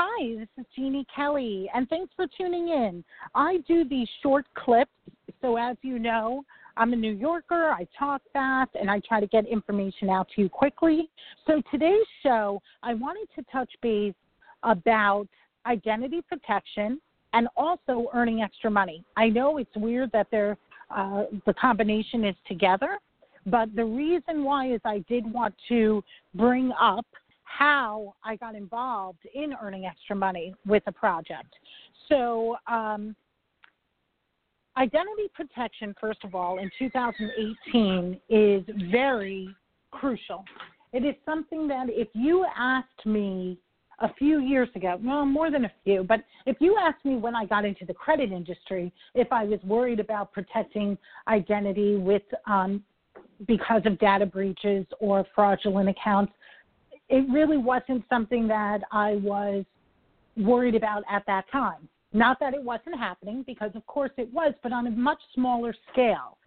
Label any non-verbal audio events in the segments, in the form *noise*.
Hi, this is Jeannie Kelly, and thanks for tuning in. I do these short clips, so as you know, I'm a New Yorker, I talk fast, and I try to get information out to you quickly. So today's show, I wanted to touch base about identity protection and also earning extra money. I know it's weird that they're, uh, the combination is together, but the reason why is I did want to bring up how I got involved in earning extra money with a project. So, um, identity protection, first of all, in 2018 is very crucial. It is something that if you asked me a few years ago, well, more than a few, but if you asked me when I got into the credit industry if I was worried about protecting identity with um, because of data breaches or fraudulent accounts, it really wasn't something that I was worried about at that time. Not that it wasn't happening, because of course it was, but on a much smaller scale.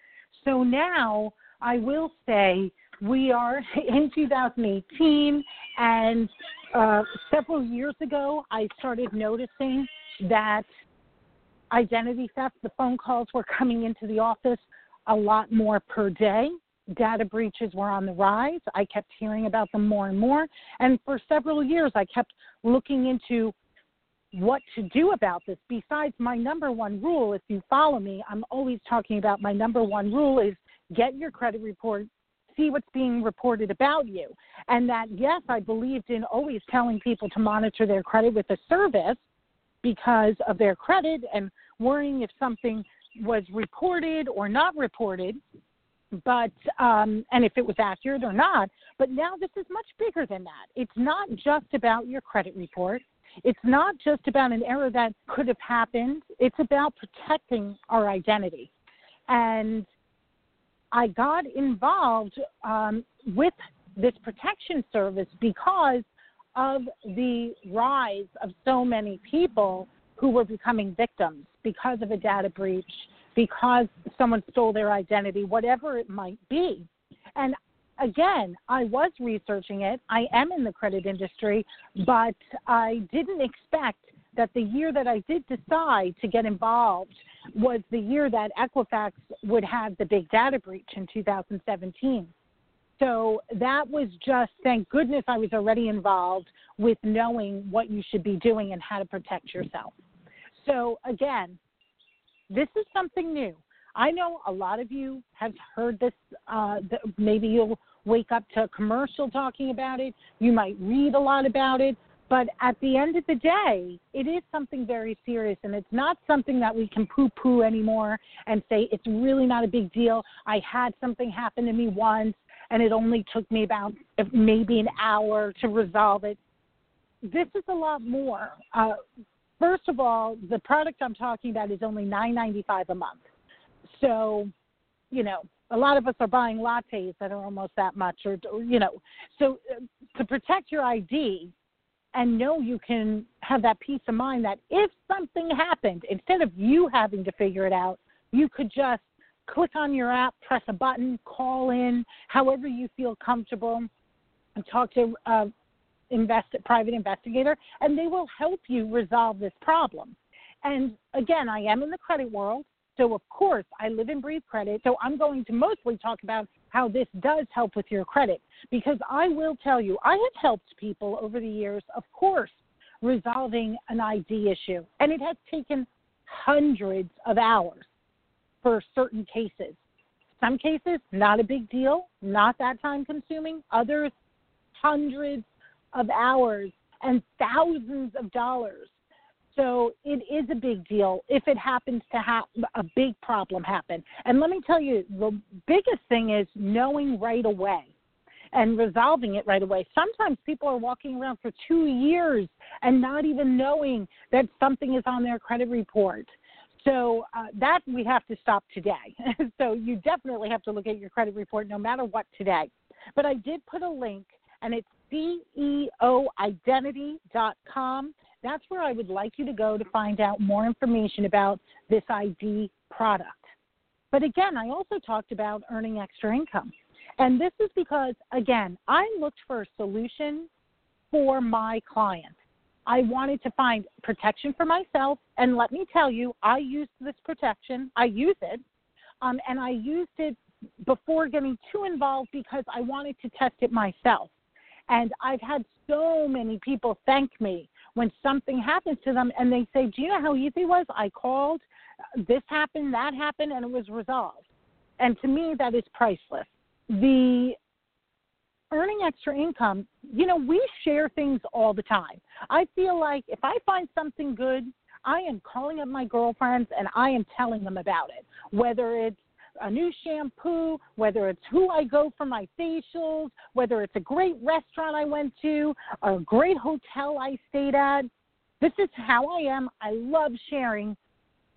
So now I will say we are *laughs* in 2018, and uh, several years ago, I started noticing that identity theft, the phone calls were coming into the office a lot more per day data breaches were on the rise. I kept hearing about them more and more. And for several years, I kept looking into what to do about this. Besides, my number one rule, if you follow me, I'm always talking about my number one rule is get your credit report, see what's being reported about you. And that, yes, I believed in always telling people to monitor their credit with a service because of their credit and worrying if something was reported or not reported but um, and if it was accurate or not. But now this is much bigger than that. It's not just about your credit report. It's not just about an error that could have happened. It's about protecting our identity. And I got involved um, with this protection service because of the rise of so many people who were becoming victims because of a data breach because someone stole their identity, whatever it might be. And again, I was researching it. I am in the credit industry, but I didn't expect that the year that I did decide to get involved was the year that Equifax would have the big data breach in 2017. So that was just, thank goodness I was already involved with knowing what you should be doing and how to protect yourself. So again, this is something new. I know a lot of you have heard this. Uh, maybe you'll wake up to a commercial talking about it. You might read a lot about it. But at the end of the day, it is something very serious, and it's not something that we can poo poo anymore and say it's really not a big deal. I had something happen to me once, and it only took me about maybe an hour to resolve it. This is a lot more. Uh, First of all, the product I'm talking about is only $9.95 a month. So, you know, a lot of us are buying lattes that are almost that much, or, or you know, so uh, to protect your ID and know you can have that peace of mind that if something happened, instead of you having to figure it out, you could just click on your app, press a button, call in, however you feel comfortable, and talk to uh, invest, private investigator, and they will help you resolve this problem. And again, I am in the credit world, so of course I live and breathe credit. So I'm going to mostly talk about how this does help with your credit because I will tell you, I have helped people over the years, of course, resolving an ID issue, and it has taken hundreds of hours for certain cases. Some cases, not a big deal, not that time consuming. Others, hundreds of hours and thousands of dollars. So it is a big deal if it happens to have a big problem happen. And let me tell you, the biggest thing is knowing right away and resolving it right away. Sometimes people are walking around for two years and not even knowing that something is on their credit report. So uh, that we have to stop today. *laughs* so you definitely have to look at your credit report no matter what today. But I did put a link, and it's CEOidentity.com. That's where I would like you to go to find out more information about this ID product. But again, I also talked about earning extra income. And this is because, again, I looked for a solution for my client. I wanted to find protection for myself. And let me tell you, I used this protection. I use it. Um, and I used it before getting too involved because I wanted to test it myself. And I've had so many people thank me when something happens to them and they say, Do you know how easy it was? I called, this happened, that happened, and it was resolved. And to me, that is priceless. The earning extra income, you know, we share things all the time. I feel like if I find something good, I am calling up my girlfriends and I am telling them about it. Whether it's a new shampoo, whether it's who I go for my facials, whether it's a great restaurant I went to, a great hotel I stayed at. This is how I am. I love sharing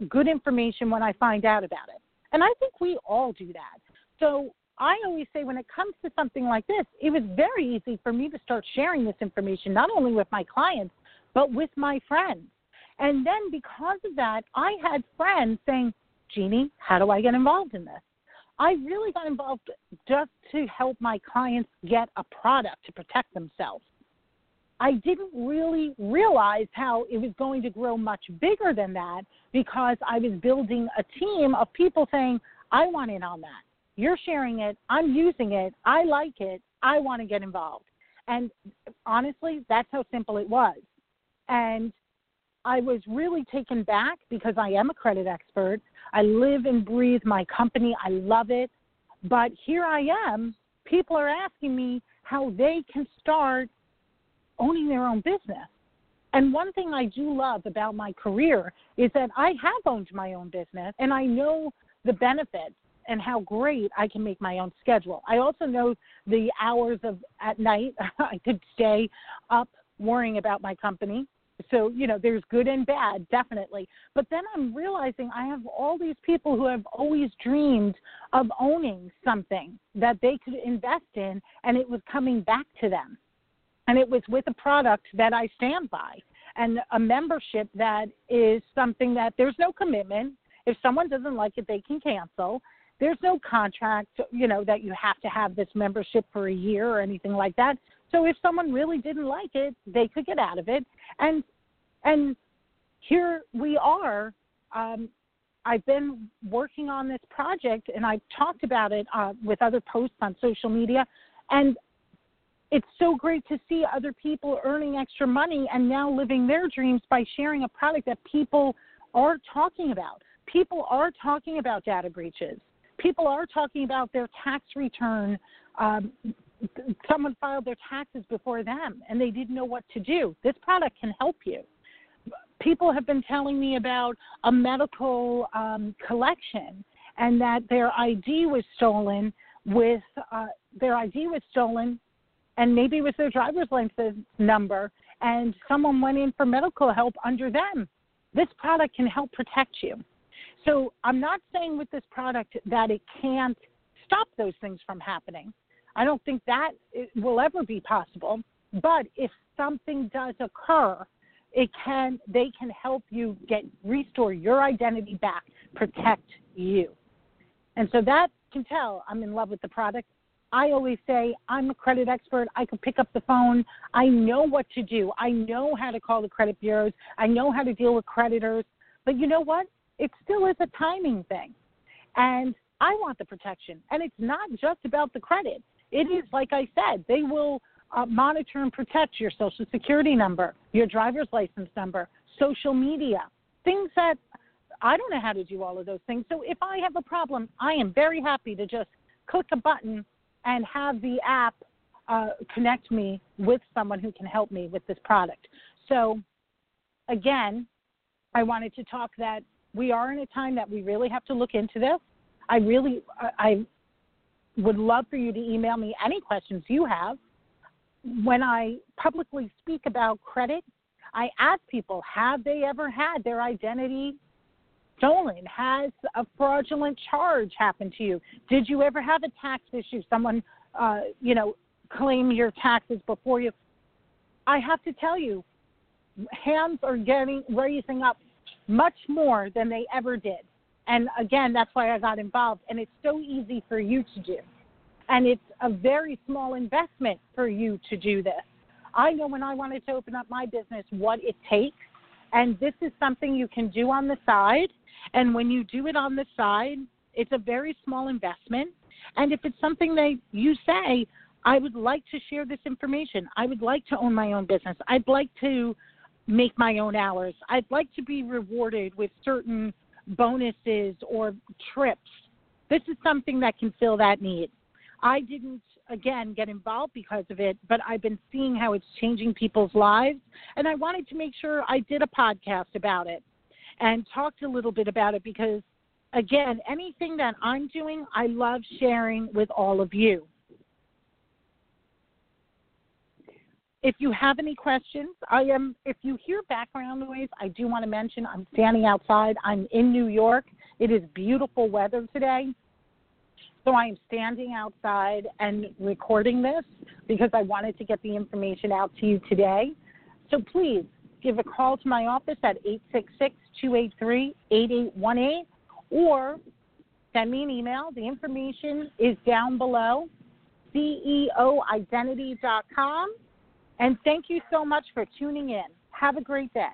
good information when I find out about it. And I think we all do that. So I always say when it comes to something like this, it was very easy for me to start sharing this information, not only with my clients, but with my friends. And then because of that, I had friends saying, Jeannie, how do I get involved in this? I really got involved just to help my clients get a product to protect themselves. I didn't really realize how it was going to grow much bigger than that because I was building a team of people saying, I want in on that. You're sharing it. I'm using it. I like it. I want to get involved. And honestly, that's how simple it was. And I was really taken back because I am a credit expert. I live and breathe my company. I love it. But here I am. People are asking me how they can start owning their own business. And one thing I do love about my career is that I have owned my own business and I know the benefits and how great I can make my own schedule. I also know the hours of at night *laughs* I could stay up worrying about my company. So, you know, there's good and bad, definitely. But then I'm realizing I have all these people who have always dreamed of owning something that they could invest in and it was coming back to them. And it was with a product that I stand by and a membership that is something that there's no commitment. If someone doesn't like it, they can cancel there's no contract, you know, that you have to have this membership for a year or anything like that. So if someone really didn't like it, they could get out of it. And and here we are. Um, I've been working on this project, and I've talked about it uh, with other posts on social media, and it's so great to see other people earning extra money and now living their dreams by sharing a product that people are talking about. People are talking about data breaches people are talking about their tax return. Um, someone filed their taxes before them and they didn't know what to do. This product can help you. People have been telling me about a medical um, collection and that their ID was stolen with uh, their ID was stolen and maybe it was their driver's license number and someone went in for medical help under them. This product can help protect you. So I'm not saying with this product that it can't stop those things from happening. I don't think that will ever be possible. But if something does occur, it can they can help you get restore your identity back, protect you. And so that can tell I'm in love with the product. I always say I'm a credit expert. I can pick up the phone. I know what to do. I know how to call the credit bureaus. I know how to deal with creditors. But you know what? it still is a timing thing. And I want the protection. And it's not just about the credit. It is, like I said, they will uh, monitor and protect your social security number, your driver's license number, social media, things that I don't know how to do all of those things. So if I have a problem, I am very happy to just click a button and have the app uh, connect me with someone who can help me with this product. So, again, I wanted to talk that we are in a time that we really have to look into this. I really, I would love for you to email me any questions you have. When I publicly speak about credit, I ask people, have they ever had their identity stolen? Has a fraudulent charge happened to you? Did you ever have a tax issue? Someone, uh, you know, claim your taxes before you? I have to tell you, hands are getting raising up much more than they ever did. And again, that's why I got involved. And it's so easy for you to do. And it's a very small investment for you to do this. I know when I wanted to open up my business what it takes. And this is something you can do on the side. And when you do it on the side, it's a very small investment. And if it's something that you say, I would like to share this information, I would like to own my own business, I'd like to make my own hours, I'd like to be rewarded with certain bonuses or trips. This is something that can fill that need. I didn't again get involved because of it, but I've been seeing how it's changing people's lives and I wanted to make sure I did a podcast about it and talked a little bit about it because again, anything that I'm doing, I love sharing with all of you. If you have any questions, I am if you hear background noise, I do want to mention I'm standing outside. I'm in New York. It is beautiful weather today. So I am standing outside and recording this because I wanted to get the information out to you today. So please give a call to my office at 866 283 8818 or send me an email. The information is down below ceoidentity.com. And thank you so much for tuning in. Have a great day.